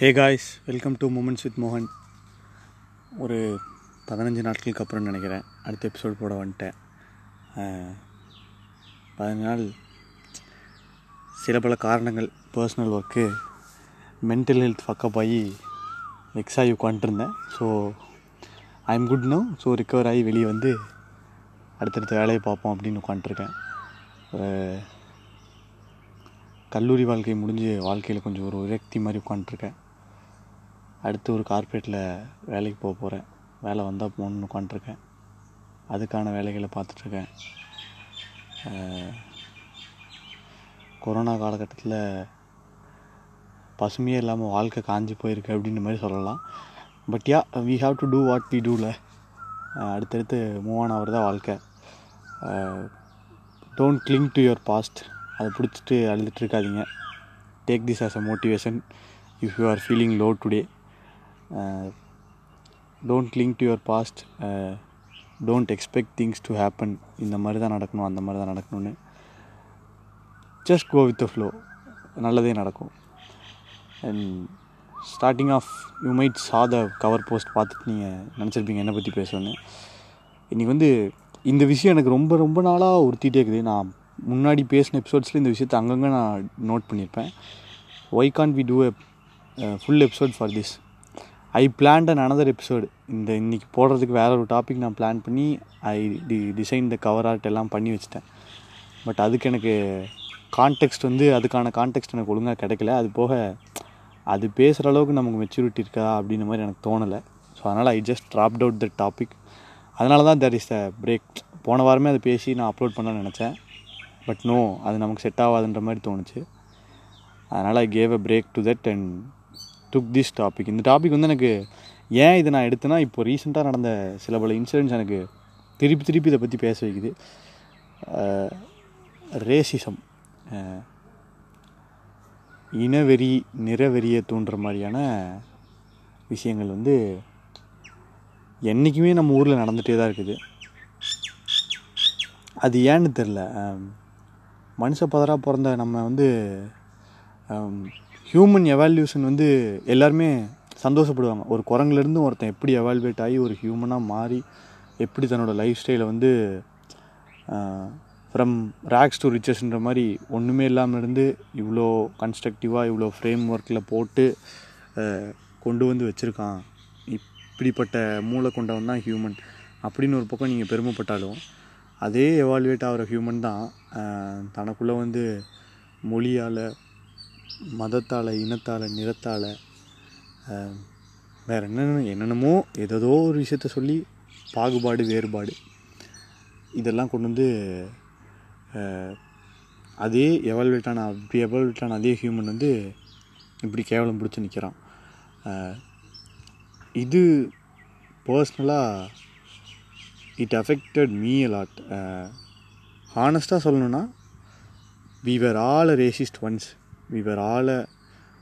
Hey guys welcome to moments with மோகன் ஒரு பதினஞ்சு நாட்களுக்கு அப்புறம் நினைக்கிறேன். அடுத்த எபிசோட் போட வந்துட்டேன். பதினஞ்சு நாள் சில பல காரணங்கள் personal work mental health fuckup ஆகி வெக்ஸ் ஆகி உட்காந்துருந்தேன் so I am good no so recover ஆகி வெளியே வந்து அடுத்தடுத்த வேலையை பார்ப்போம் அப்படின்னு உட்காந்துருக்கேன் கல்லூரி வாழ்க்கை முடிஞ்சு வாழ்க்கையில் கொஞ்சம் ஒரு விரக்தி மாதிரி உட்காந்துருக்கேன் அடுத்து ஒரு கார்ப்பரேட்டில் வேலைக்கு போக போகிறேன் வேலை வந்தால் போகணுன்னு உட்காந்துருக்கேன் அதுக்கான வேலைகளை பார்த்துட்ருக்கேன். கொரோனா காலகட்டத்தில் பசுமையே இல்லாமல் வாழ்க்கை காஞ்சி போயிருக்கு அப்படின்ற மாதிரி சொல்லலாம். But yeah we have to do what we டூவில் அடுத்தடுத்து மூவ் ஆன் ஆகிறது தான் வாழ்க்கை don't cling to your past அதை பிடிச்சிட்டு அழுதுட்டு இருக்காதிங்க. Take this as a motivation if you are feeling low today don't cling to your past don't expect things to happen இந்த மாதிரி தான் நடக்கணும் அந்த மாதிரி தான் நடக்கணும்னு. Just go with the flow நல்லதே நடக்கும். And starting of you might saw the cover post பார்த்துட்டு நீங்கள் நினச்சிருப்பீங்க என்னை பற்றி பேசணுன்னு இன்றைக்கி வந்து இந்த விஷயம் எனக்கு ரொம்ப ரொம்ப நாளாக உறுத்திட்டே இருக்குது. நான் முன்னாடி பேசின எபிசோட்ஸில் இந்த விஷயத்தை அங்கங்கே நான் நோட் பண்ணியிருப்பேன். Why can't we do a full episode for this I planned and another episode இந்த இன்றைக்கி போடுறதுக்கு வேற ஒரு டாபிக் நான் பிளான் பண்ணி ஐ டி டிசைன் த கவர் ஆர்ட் எல்லாம் பண்ணி வச்சுட்டேன். பட் அதுக்கு எனக்கு கான்டெக்ட் வந்து அதுக்கான கான்டெக்ட் எனக்கு ஒழுங்காக கிடைக்கல. அது போக அது பேசுகிற அளவுக்கு நமக்கு மெச்சூரிட்டி இருக்கா அப்படின்ற மாதிரி எனக்கு தோணலை. ஸோ அதனால் I just dropped out the topic அதனால தான் தேர் இஸ் த பிரேக் போன வாரமே அதை பேசி நான் அப்லோட் பண்ணலாம்னு நினச்சேன். பட் நோ அது நமக்கு செட் ஆகாதுன்ற மாதிரி தோணுச்சு. அதனால் I gave a break to that and took this topic இந்த டாபிக் வந்து எனக்கு ஏன் இதை நான் எடுத்தேன்னா இப்போ ரீசெண்டாக நடந்த சில பல இன்சிடென்ட்ஸ் எனக்கு திருப்பி திருப்பி இதை பற்றி பேச வைக்குது. ரேசிசம் இனவெறி நிறவெறியை தூண்டுற மாதிரியான விஷயங்கள் வந்து என்றைக்குமே நம்ம ஊரில் நடந்துகிட்டே தான் இருக்குது. அது ஏன்னு தெரில மனுஷ பதராக பிறந்த நம்ம வந்து ஹியூமன் எவால்யூஷன் வந்து எல்லாருமே சந்தோஷப்படுவாங்க. ஒரு குரங்குலேருந்து ஒருத்தன் எப்படி எவால்வேட் ஆகி ஒரு ஹியூமனாக மாறி எப்படி தன்னோட லைஃப் ஸ்டைலை வந்து ஃப்ரம் ரேக்ஸ் டு ரிச்சஸ்ன்ற மாதிரி ஒன்றுமே இல்லாமல் இருந்து இவ்வளோ கன்ஸ்ட்ரக்டிவாக இவ்வளோ ஃப்ரேம் ஒர்க்கில் போட்டு கொண்டு வந்து வச்சுருக்கான். இப்படிப்பட்ட மூளை கொண்டவன் தான் ஹியூமன் அப்படின்னு ஒரு பக்கம் நீங்கள் பெருமைப்பட்டாலும் அதே எவால்வேட் ஆகிற ஹியூமன் தான் தனக்குள்ளே வந்து மொழியால் மதத்தால் இனத்தால் நிறத்தால் வேறு என்னென்ன என்னென்னமோ ஏதோ ஒரு விஷயத்த சொல்லி பாகுபாடு வேறுபாடு இதெல்லாம் கொண்டு வந்து அதே எவல்வேட்டான அப்படி எவல்வேட்டான அதே ஹியூமன் வந்து இப்படி கேவலம் பிடிச்சி நிற்கிறான் இது பர்ஸ்னலாக it affected me a lot ஹானஸ்ட்டாக சொல்லணுன்னா we were all racist once once we were all a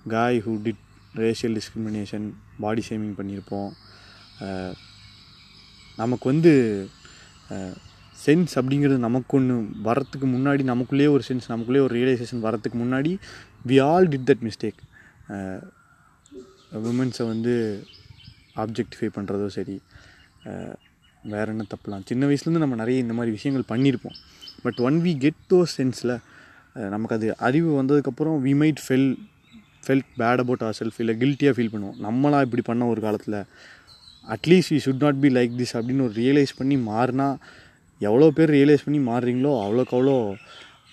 guy who did body shaming பண்ணியிருப்போம் நமக்கு வந்து சென்ஸ் அப்படிங்கிறது நமக்கு ஒன்று வரத்துக்கு முன்னாடி நமக்குள்ளேயே ஒரு சென்ஸ் நமக்குள்ளேயே ஒரு ரியலைசேஷன் வரத்துக்கு முன்னாடி we all did that mistake விமன்ஸை வந்து ஆப்ஜெக்டிஃபை பண்ணுறதோ சரி வேற என்ன தப்பலாம். சின்ன வயசுலேருந்து நம்ம நிறைய இந்த மாதிரி விஷயங்கள் பண்ணியிருப்போம் பட் ஒன் வி கெட் தோ சென்ஸில் நமக்கு அது அறிவு வந்ததுக்கப்புறம் we might fell felt bad about our self இல்லை கில்ட்டியாக ஃபீல் பண்ணுவோம். நம்மளாம் இப்படி பண்ண ஒரு காலத்தில் at least we should not be like this அப்படின்னு ஒரு ரியலைஸ் பண்ணி மாறினா எவ்வளோ பேர் ரியலைஸ் பண்ணி மாறுறீங்களோ அவ்வளோக்கு அவ்வளோ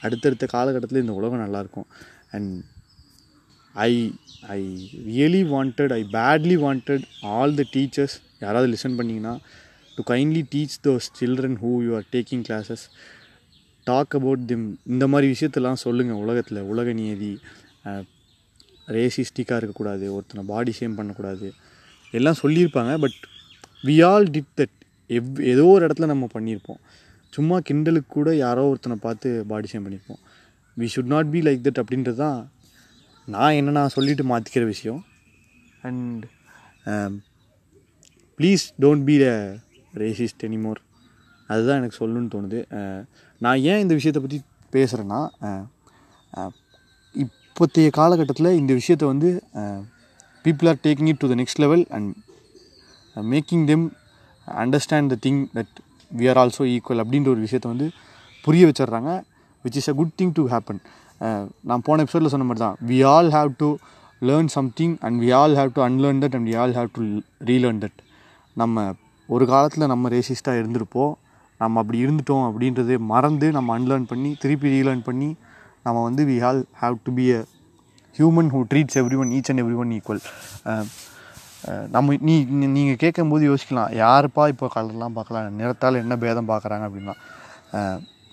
அடுத்தடுத்த காலகட்டத்தில் இந்த உலகம் நல்லாயிருக்கும் and I I really wanted I badly wanted all the teachers யாராவது லிசன் பண்ணிங்கன்னா to kindly teach those children who you are taking classes talk about them இந்த மாதிரி விஷயத்தெல்லாம் சொல்லுங்கள் உலகத்தில். உலக நியதி ரேசிஸ்டிக்காக இருக்கக்கூடாது ஒருத்தனை பாடி ஷேம் பண்ணக்கூடாது. எல்லாம் சொல்லியிருப்பாங்க but we all did that எவ் ஏதோ ஒரு இடத்துல நம்ம பண்ணியிருப்போம். சும்மா கிண்டலுக்கு கூட யாரோ ஒருத்தனை பார்த்து பாடி ஷேம் பண்ணியிருப்போம். We should not be like that அப்படின்றது தான் நான் என்ன நான் சொல்லிட்டு மாற்றிக்கிற விஷயம். And please don't be a racist anymore அதுதான் எனக்கு சொல்லணும்னு தோணுது. நான் ஏன் இந்த விஷயத்தை பற்றி பேசுகிறேன்னா இப்போத்தைய காலகட்டத்தில் இந்த விஷயத்தை வந்து people are taking it to the next level and making them understand the thing that we are also equal அப்படின்ற ஒரு விஷயத்தை வந்து புரிய வச்சிடுறாங்க which is a good thing to happen நான் போன எபிசோடில் சொன்ன மாதிரி தான் we all have to learn something and we all have to unlearn that and we all have to relearn that நம்ம ஒரு காலத்தில் நம்ம ரேசிஸ்ட்டாக இருந்திருப்போம். நம்ம அப்படி இருந்துட்டோம் அப்படின்றது மறந்து நம்ம அன்லேர்ன் பண்ணி திருப்பி ரீலேர்ன் பண்ணி நம்ம வந்து we all have to be a human who treats everyone each and every one equal நம்ம நீ நீங்கள் கேட்கும்போது யோசிக்கலாம் யாருப்பா இப்போ கலர்லாம் பார்க்கலாம் நிறத்தால் என்ன பேதம் பார்க்குறாங்க அப்படின்னா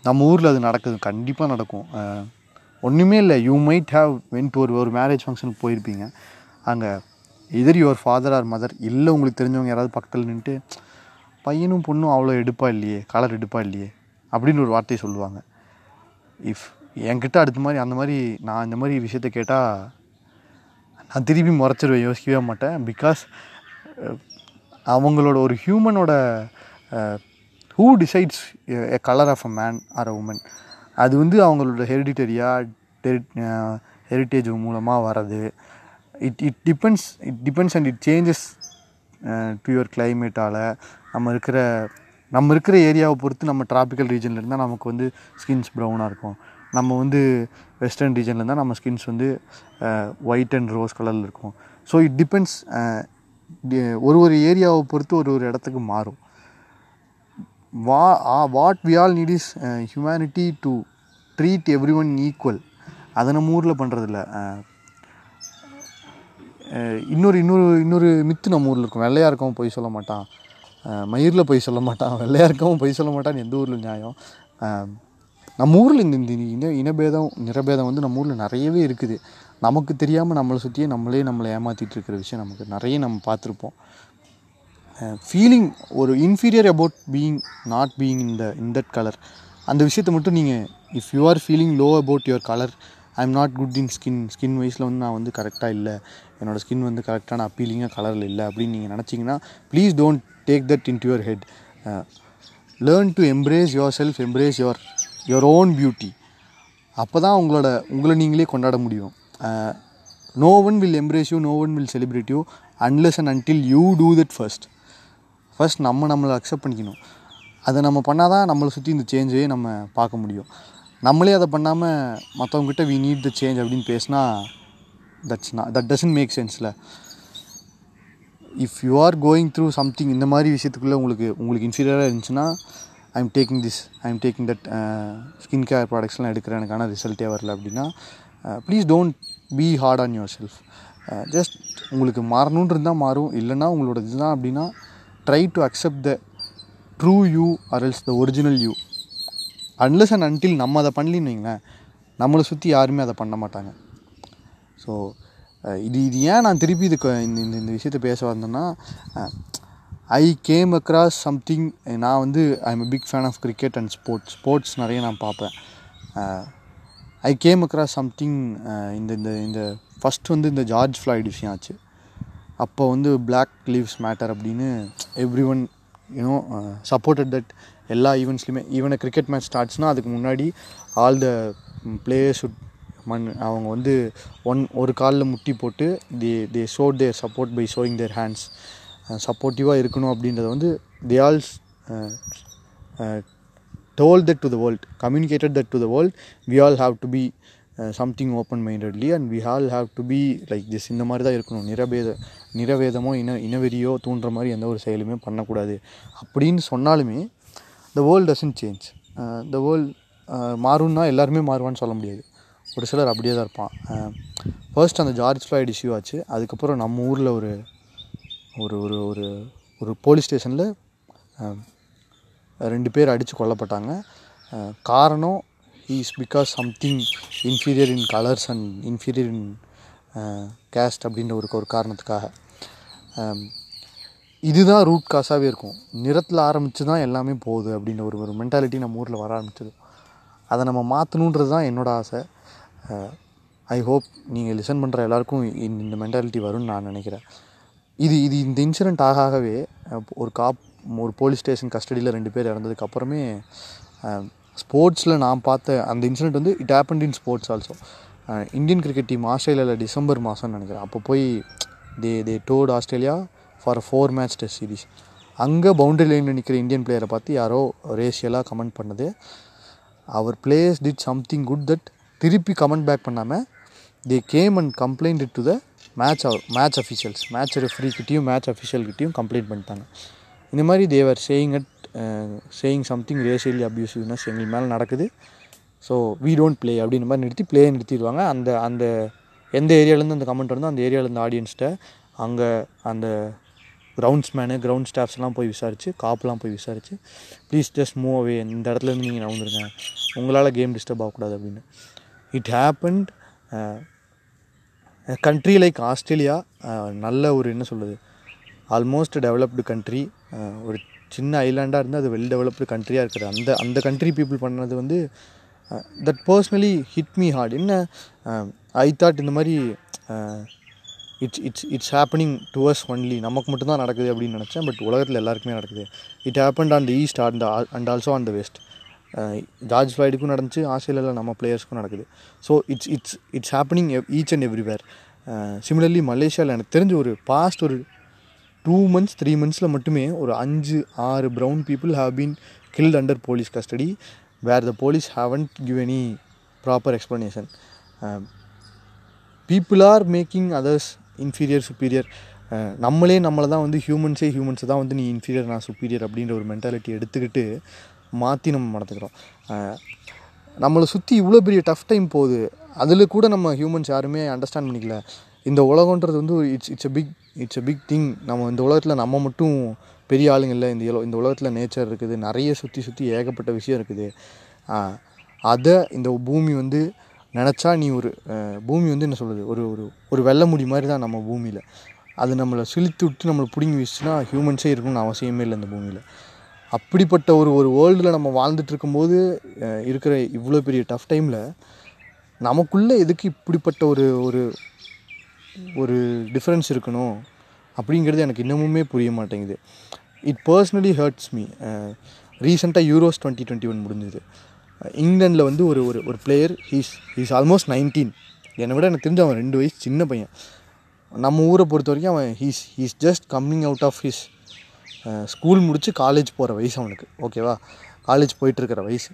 நம்ம ஊரில் அது நடக்குது கண்டிப்பாக நடக்கும். ஒன்றுமே இல்லை யூ மைட் ஹாவ் வென்ட் ஒரு ஒரு மேரேஜ் ஃபங்க்ஷனுக்கு போயிருப்பீங்க. அங்கே எதிர் யுவர் ஃபாதர் ஆர் மதர் இல்லை உங்களுக்கு தெரிஞ்சவங்க யாராவது பக்கத்தில் நின்றுட்டு பையனும் பொண்ணும் அவ்வளோ எடுப்பா இல்லையே கலர் எடுப்பா இல்லையே அப்படின்னு ஒரு வார்த்தையை சொல்லுவாங்க. இஃப் என்கிட்ட அடுத்த மாதிரி அந்த மாதிரி நான் இந்த மாதிரி விஷயத்த கேட்டால் நான் திருப்பி முறைச்சிருவேன் யோசிக்கவே மாட்டேன். பிகாஸ் அவங்களோட ஒரு ஹியூமனோட who decides a colour of a man or a woman அது வந்து அவங்களோட ஹெரிடிட்டரியாக ஹெரிட்டேஜ் மூலமாக வர்றது. It it depends it depends and it changes to கிளைமேட்டால் நம்ம இருக்கிற நம்ம இருக்கிற ஏரியாவை பொறுத்து நம்ம டிராபிக்கல் ரீஜனில் இருந்தால் நமக்கு வந்து ஸ்கின்ஸ் ப்ரௌனாக இருக்கும். நம்ம வந்து வெஸ்டர்ன் ரீஜனில் இருந்தால் நம்ம ஸ்கின்ஸ் வந்து ஒயிட் அண்ட் ரோஸ் கலரில் இருக்கும். ஸோ இட் டிபெண்ட்ஸ் ஒரு ஒரு ஏரியாவை பொறுத்து ஒரு ஒரு இடத்துக்கு மாறும். வா what we all need is humanity to treat everyone equal அதை நம்ம ஊரில் பண்ணுறதில்ல இன்னொரு இன்னொரு இன்னொரு மித்து நம்ம ஊரில் இருக்கும். வெள்ளையாக இருக்கவும் பொய் சொல்ல மாட்டான். மயிரில் பொய் சொல்ல மாட்டான். வெள்ளையாக இருக்கவன் பொய் சொல்ல மாட்டான்னு எந்த ஊரில் நியாயம்? நம்ம ஊரில் இந்த இந்த இன இனபேதம் நிறபேதம் வந்து நம்ம ஊரில் நிறையவே இருக்குது. நமக்கு தெரியாமல் நம்மளை சுற்றியே நம்மளே நம்மளை ஏமாற்றிட்டு இருக்கிற விஷயம் நமக்கு நிறைய நம்ம பார்த்துருப்போம். ஃபீலிங் ஒரு inferior about being not being in the in that colour அந்த விஷயத்தை மட்டும் நீங்கள் if you are feeling low about your colour I am not good in skin skin வைஸில் வந்து நான் வந்து கரெக்டாக இல்லை. என்னோடய ஸ்கின் வந்து கரெக்டான அப்பீலிங்காக கலரில் இல்லை அப்படின்னு நீங்கள் நினச்சிங்கன்னா please don't take that in your head learn to embrace yourself embrace your your own beauty அப்போ தான் உங்களோட உங்களை நீங்களே கொண்டாட முடியும். No one will embrace you no one will celebrate you unless and until you do that first first நம்ம நம்மளை accept பண்ணிக்கணும். அதை நம்ம பண்ணால் தான் நம்மளை சுற்றி இந்த சேஞ்சையே நம்ம பார்க்க முடியும். நம்மளே அதை பண்ணாமல் மற்றவங்ககிட்ட வி நீட் த சேஞ்ச் அப்படின்னு பேசினா தட்ஸ் நான் that doesn't make சென்ஸில் if you are going through something இந்த மாதிரி விஷயத்துக்குள்ளே உங்களுக்கு உங்களுக்கு இன்ஃபீரியராக இருந்துச்சுன்னா I am taking this I am taking that skin care ப்ராடக்ட்ஸ்லாம் எடுக்கிறேன் எனக்கான ரிசல்ட்டே வரல அப்படின்னா please don't be hard on yourself just உங்களுக்கு மாறணுன்னு இருந்தால் மாறும். இல்லைன்னா உங்களோட இதுதான் அப்படின்னா try to accept the true you are else the original you unless and until நம்ம அதை பண்ணலின்னு வைங்களேன் நம்மளை சுற்றி யாருமே அதை பண்ண மாட்டாங்க. ஸோ இது இது ஏன் நான் திருப்பி இது இந்த இந்த இந்த விஷயத்தை பேச வந்தேன்னா ஐ கேம் அக்ராஸ் சம்திங் நான் வந்து I am big fan of cricket and sports sports நிறைய நான் பார்ப்பேன். ஐ கேம் அக்ராஸ் சம்திங் இந்த இந்த இந்த ஃபஸ்ட் வந்து இந்த ஜார்ஜ் ஃப்ளாய்டு விஷயம் ஆச்சு. அப்போ வந்து பிளாக் லீவ்ஸ் மேட்டர் அப்படின்னு everyone you know supported that எல்லா ஈவெண்ட்ஸ்லையுமே ஈவன் கிரிக்கெட் மேட்ச் ஸ்டார்ட்ஸ்னால் அதுக்கு முன்னாடி ஆல் த பிளேயர்ஸ் மண் அவங்க வந்து ஒன் ஒரு காலில் முட்டி போட்டு they they showed their support by showing their hands சப்போர்ட்டிவாக இருக்கணும் அப்படின்றத வந்து they also told that to the world communicated that to the world we all have to be something open mindedly and we all have to be like this இந்த மாதிரி தான் இருக்கணும். நிறவேத நிறவேதமோ இன இனவெறியோ தூண்டுற மாதிரி எந்த ஒரு செயலுமே பண்ணக்கூடாது. அப்படின்னு சொன்னாலுமே the world doesn't change the world மாறும்னா எல்லாருமே மாறுவான்னு சொல்ல முடியாது. ஒரு சிலர் அப்படியே தான் இருப்பான். Uh, ஃபர்ஸ்ட் அந்த ஜார்ஜ் ஃப்ளாய்டு இஷ்யூ ஆச்சு. அதுக்கப்புறம் நம்ம ஊரில் ஒரு ஒரு ஒரு ஒரு ஒரு போலீஸ் ஸ்டேஷனில் uh, ரெண்டு பேர் அடித்து கொல்லப்பட்டாங்க. Uh, காரணம் is because something inferior in colours and inferior in caste அப்படின்ற ஒரு ஒரு காரணத்துக்காக. Um, இதுதான் ரூட் காசாகவே இருக்கும். நிறத்தில் ஆரம்பித்து தான் எல்லாமே போகுது அப்படின்ற ஒரு ஒரு மென்டாலிட்டி நம்ம ஊரில் வர ஆரம்பிச்சது. அதை நம்ம மாற்றணுன்றது தான் என்னோடய ஆசை. ஐ ஹோப் நீங்கள் லிசன் பண்ணுற எல்லாருக்கும் இந்த இந்த மென்டாலிட்டி வரும்னு நான் நினைக்கிறேன். இது இது இந்த இன்சிடெண்ட் ஆக ஆகவே ஒரு காப் ஒரு போலீஸ் ஸ்டேஷன் கஸ்டடியில் ரெண்டு பேர் இறந்ததுக்கு அப்புறமே ஸ்போர்ட்ஸில் நான் பார்த்த அந்த இன்சிடெண்ட் வந்து it happened in sports also Indian cricket team ஆஸ்திரேலியாவில் டிசம்பர் மாதம்னு நினைக்கிறேன். அப்போ போய் they they toured Australia for four match test series அங்கே பவுண்டரி லைனில் நிற்கிற இந்தியன் பிளேயரை பார்த்து யாரோ ரேஷியலாக கமெண்ட் பண்ணது. அவர் players did something good that திருப்பி கமெண்ட் பேக் பண்ணாமல் they came and complaint to the match match officials match ரெஃப்ரிக்கிட்டையும் match அஃபிஷியல்கிட்டையும் கம்ப்ளைண்ட் பண்ணிட்டாங்க. இந்த மாதிரி they were saying at saying something racially abusiveness எங்களுக்கு மேலே நடக்குது. ஸோ வீ டோன்ட் ப்ளே அப்படின்ற மாதிரி நிறுத்தி ப்ளே நிறுத்திடுவாங்க. அந்த அந்த எந்த ஏரியாவிலேருந்து அந்த கமெண்ட் இருந்தோ அந்த ஏரியாவிலேருந்து ஆடியன்ஸ்கிட்ட அங்கே அந்த கிரவுண்ட்ஸ் மேனு கிரவுண்ட் ஸ்டாஃப்ஸ்லாம் போய் விசாரித்து காப்லாம் போய் விசாரித்து ப்ளீஸ் ஜஸ்ட் மூவ் அவே இந்த இடத்துலேருந்து நீங்கள் நவுந்துருங்க உங்களால் கேம் டிஸ்டர்ப் ஆகக்கூடாது அப்படின்னு. It happened country like Australia நல்ல ஒரு என்ன சொல்கிறது ஆல்மோஸ்ட் டெவலப்டு கண்ட்ரி ஒரு சின்ன ஐலாண்டாக இருந்தால் அது வெல் டெவலப்டு கண்ட்ரியாக இருக்குது. அந்த அந்த கண்ட்ரி பீப்புள் பண்ணது வந்து that personally hit me hard என்ன uh, ஐ தாட் இந்த மாதிரி uh, it's it's it's happening towards only நமக்கு மட்டும்தான் நடக்குது அப்படின்னு நினச்சேன். பட் உலகத்தில் எல்லாருக்குமே நடக்குது. It happened on the east and and also on the west George ஃப்ளைடுக்கும் நடந்துச்சு ஆஸ்திரேலியாவில் நம்ம பிளேயர்ஸ்க்கும் நடக்குது. So it's it's it's happening each and everywhere similarly மலேசியாவில் எனக்கு தெரிஞ்ச ஒரு பாஸ்ட் ஒரு டூ மந்த்ஸ் த்ரீ மந்த்ஸில் மட்டுமே ஒரு அஞ்சு ஆறு brown people have been killed under police custody where the police haven't give any proper explanation people are making others inferior superior நம்மளே நம்மளை தான் வந்து ஹியூமன்ஸே ஹியூமன்ஸை தான் வந்து நீ இன்ஃபீரியர் நான் சுப்பீரியர் அப்படின்ற ஒரு மென்டாலிட்டி எடுத்துக்கிட்டு மாற்றி நம்ம நடத்துக்கிறோம் நம்மளை சுற்றி இவ்வளோ பெரிய டஃப் டைம் போகுது. அதில் கூட நம்ம ஹியூமன்ஸ் யாருமே அண்டர்ஸ்டாண்ட் பண்ணிக்கல. இந்த உலகன்றது வந்து it's it's a big it's a big thing நம்ம இந்த உலகத்தில் நம்ம மட்டும் பெரிய ஆளுங்க இல்லை. இந்த இந்த உலகத்தில் நேச்சர் இருக்குது. நிறைய சுற்றி சுற்றி ஏகப்பட்ட விஷயம் இருக்குது. அதை இந்த பூமி வந்து நினச்சா நீ ஒரு பூமி வந்து என்ன சொல்கிறது ஒரு ஒரு ஒரு வெள்ள முடி மாதிரி தான் நம்ம பூமியில். அது நம்மளை சிலித்து விட்டு நம்மளை பிடுங்கி வச்சுன்னா ஹியூமன்ஸே இருக்கணும்னு அவசியமே இல்லை இந்த பூமியில். அப்படிப்பட்ட ஒரு ஒரு வேர்ல்டில் நம்ம வாழ்ந்துட்டு இருக்கும்போது இருக்கிற இவ்வளோ பெரிய டஃப் டைமில் நமக்குள்ளே எதுக்கு இப்படிப்பட்ட ஒரு ஒரு ஒரு டிஃப்ரென்ஸ் இருக்கணும்? அப்படிங்கிறது எனக்கு இன்னமுமே புரிய மாட்டேங்குது. இட் பர்சனலி ஹர்ட்ஸ் மீ ரீசெண்டாக யூரோஸ் டுவெண்ட்டி டுவெண்ட்டி ஒன் முடிஞ்சுது. இங்கிலாண்டில் வந்து ஒரு ஒரு ஒரு player he's he's almost nineteen என்னை விட எனக்கு தெரிஞ்ச அவன் ரெண்டு வயசு சின்ன பையன். நம்ம ஊரை பொறுத்த வரைக்கும் அவன் he's he's just coming out of his school முடித்து காலேஜ் போகிற வயசு அவனுக்கு. ஓகேவா காலேஜ் போயிட்டுருக்கிற வயசு.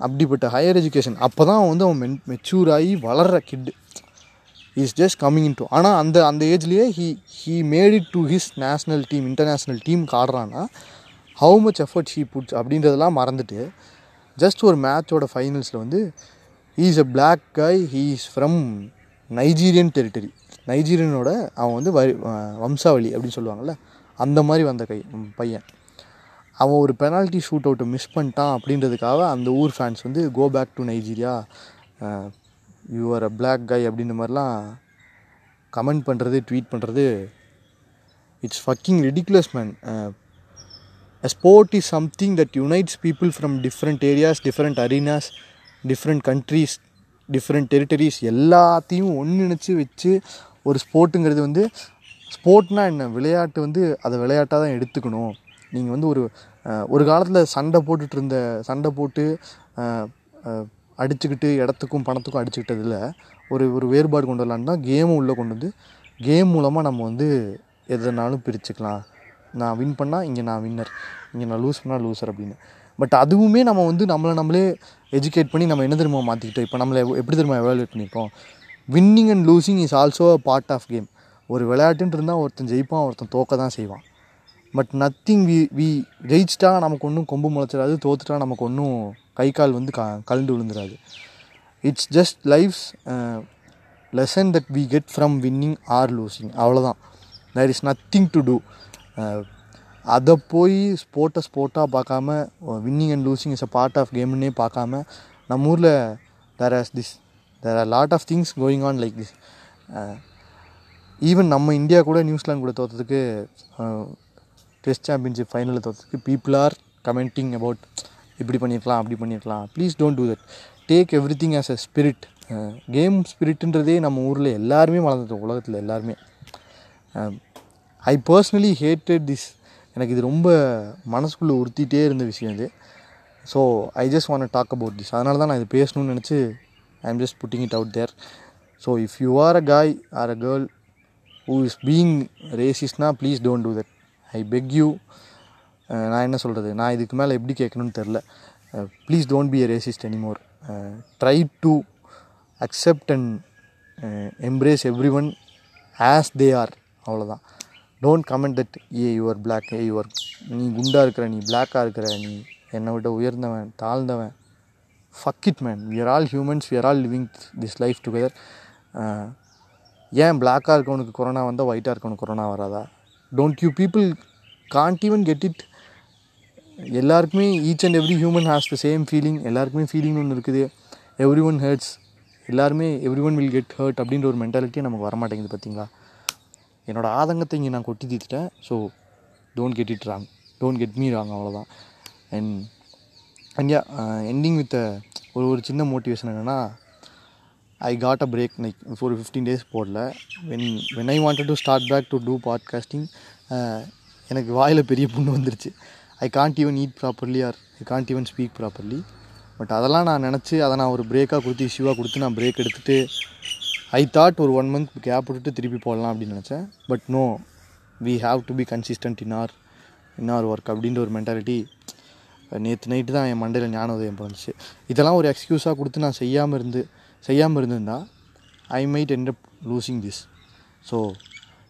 அப்படிப்பட்ட ஹையர் எஜுகேஷன் அப்போ தான் அவன் வந்து அவன் மென் மெச்சூர் ஆகி வளர்கிற கிட்டு is just coming in to ஆனால் அந்த அந்த ஏஜ்லேயே he he made it to his national team international டீமுக்கு ஆடுறான்னா how much effort he puts அப்படின்றதெல்லாம் மறந்துட்டு ஜஸ்ட் ஒரு மேட்சோட ஃபைனல்ஸில் வந்து is is black guy he is from Nigerian territory நைஜீரியனோட அவன் வந்து வரி வம்சாவளி அப்படின்னு சொல்லுவாங்கள்ல அந்த மாதிரி வந்த கை பையன். அவன் ஒரு பெனால்ட்டி ஷூட் அவுட்டை மிஸ் பண்ணிட்டான் அப்படின்றதுக்காக அந்த ஊர் ஃபேன்ஸ் வந்து go back to Nigeria you are a black guy அப்படின்ற மாதிரிலாம் கமெண்ட் பண்ணுறது ட்வீட் பண்ணுறது it's fucking ridiculous man a sport is something that unites people from different areas different arenas different countries territories territories. எல்லாத்தையும் ஒன்றிணைச்சு வச்சு ஒரு ஸ்போர்ட்டுங்கிறது வந்து ஸ்போர்ட்னா என்ன? விளையாட்டு வந்து அதை விளையாட்டாக தான் எடுத்துக்கணும். நீங்கள் வந்து ஒரு ஒரு காலத்தில் சண்டை போட்டுட்டு இருந்த சண்டை போட்டு அடிச்சுக்கிட்டு இடத்துக்கும் பணத்துக்கும் அடிச்சுக்கிட்டதில் ஒரு ஒரு வேறுபாடு கொண்டு வரலான்னு தான் கேமும் உள்ளே கொண்டு வந்து கேம் மூலமாக நம்ம வந்து எதனாலும் பிரிச்சுக்கலாம். நான் வின் பண்ணால் இங்கே நான் வின்னர் இங்கே நான் லூஸ் பண்ணால் லூசர் அப்படின்னு. பட் அதுவுமே நம்ம வந்து நம்மளை நம்மளே எஜுகேட் பண்ணி நம்ம என்ன தெரியுமா மாற்றிக்கிட்டோம் இப்போ நம்மளை எப்படி தெரியுமா எவாலுவேட் பண்ணியிருக்கோம் winning and losing is also a part of game ஒரு விளையாட்டுன்னு இருந்தால் ஒருத்தன் ஜெயிப்பான் ஒருத்தன் தோக்க தான் செய்வான். பட் நத்திங் வி வி ஜெயிச்சிட்டா நமக்கு ஒன்றும் கொம்பு முளைச்சிடாது தோத்துட்டா நமக்கு ஒன்றும் கை கால் வந்து க கலண்டு விழுந்துடாது it's just life's lesson that we get from winning or losing அவ்வளோதான் there is nothing to do அதை போய் ஸ்போர்ட்டை ஸ்போர்ட்டாக பார்க்காம winning and losing is a part of கேம்னே பார்க்காம நம்ம ஊரில் there as this there are lot of things going on like this even நம்ம இந்தியா கூட நியூசிலாந்து கூட தோற்றதுக்கு டெஸ்ட் சாம்பியன்ஷிப் ஃபைனலில் தோற்றதுக்கு பீப்புள் ஆர் கமெண்டிங் அபவுட் இப்படி பண்ணியிருக்கலாம் அப்படி பண்ணியிருக்கலாம் please don't do that take every thing as a spirit game ஸ்பிரிட்டுன்றதே நம்ம ஊரில் எல்லாருமே வளர்ந்துட்டோம் உலகத்தில் எல்லாருமே. ஐ பர்சனலி ஹேட்டட் திஸ் எனக்கு இது ரொம்ப மனசுக்குள்ளே உறுத்திட்டே இருந்த விஷயம் இது. So I just want talk about this அதனால தான் நான் இது பேசணும்னு நினச்சி I am just putting it out there so if you are a guy or a girl who is being ரேசிஸ்னா please don't do that I beg you நான் என்ன சொல்கிறது நான் இதுக்கு மேலே எப்படி கேட்கணும்னு தெரில please don't be a racist anymore try to accept and embrace every one as they are அவ்வளோதான் don't comment that hey your black hey your நீ குண்டாக இருக்கிற நீ பிளாக்காக இருக்கிற நீ என்னை விட உயர்ந்தவன் தாழ்ந்தவன். Fuck it man we're all humans we're all living this life together ஏன் பிளாக்காக இருக்கவனுக்கு கொரோனா வந்தால் ஒயிட்டாக இருக்கவனுக்கு கொரோனா வராதா? Don't you people can't even get it எல்லாருக்குமே each and every human has the same feeling எல்லாருக்குமே ஃபீலிங் ஒன்று இருக்குது. எவ்ரி ஒன் ஹர்ட்ஸ் எல்லாருமே every one will get hurt அப்படின்ற ஒரு மென்டாலிட்டியே நமக்கு வரமாட்டேங்குது பார்த்தீங்களா என்னோடய ஆதங்கத்தை இங்கே நான் கொட்டி தீர்த்துட்டேன். So don't get it wrong don't get me wrong அவ்வளோதான் and and yeah ending with ஒரு ஒரு சின்ன மோட்டிவேஷன் என்னென்னா I got a break like ஒரு ஃபிஃப்டீன் டேஸ் போடல. When when I wanted to start back to do podcasting எனக்கு வாயில் பெரிய புண்ணு வந்துருச்சு. I can't even eat properly or I can't even speak properly but அதெல்லாம் நான் நினச்சி அதை நான் ஒரு பிரேக்காக கொடுத்து இஷ்யூவாக கொடுத்து நான் பிரேக் எடுத்துகிட்டு ஐ தாட் ஒரு ஒன் மந்த் கேப் விட்டுட்டு திருப்பி போடலாம் அப்படின்னு நினச்சேன். But no we have to be consistent in our in our work அப்படின்ற ஒரு மென்டாலிட்டி நேற்று நைட்டு தான் என் மண்டையில் ஞான உதயம் வந்துச்சு இதெல்லாம் ஒரு எக்ஸ்கியூஸாக கொடுத்து நான் செய்யாமல் இருந்து செய்யாமல் இருந்திருந்தா I might end losing this so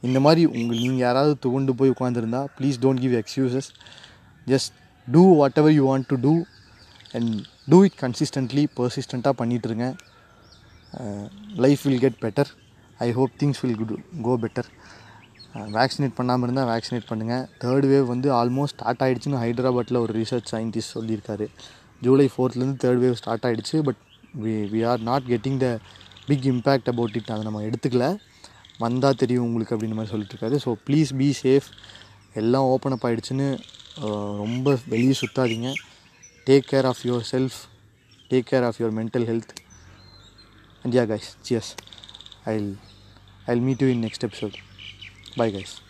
இந்த மாதிரி உங்கள் நீங்கள் யாராவது துவண்டு போய் உட்காந்துருந்தா please don't give excuses just do whatever you want to do and do it consistently பர்சிஸ்டண்ட்டாக பண்ணிகிட்ருங்க life will get better I hope things will good go better vaccinate பண்ணாமல் இருந்தால் vaccinate பண்ணுங்கள் தேர்ட் வேவ் வந்து ஆல்மோஸ்ட் ஸ்டார்ட் ஆகிடுச்சுன்னு ஹைதராபாத்தில் ஒரு research scientist சொல்லியிருக்காரு. July ஃபோர்த்லேருந்து third wave start ஆகிடுச்சு but we we are not getting the big impact about it அதை நம்ம எடுத்துக்கல. வந்தால் தெரியும் உங்களுக்கு அப்படின்ற மாதிரி சொல்லிட்டுருக்காரு ஸோ ப்ளீஸ் பி சேஃப் எல்லாம் ஓப்பன் அப் ஆகிடுச்சுன்னு uh, ரொம்ப வெளியே சுற்றாதீங்க take care of yourself take care of your mental health and yeah guys cheers. I'll i'll meet you in next episode. Bye guys.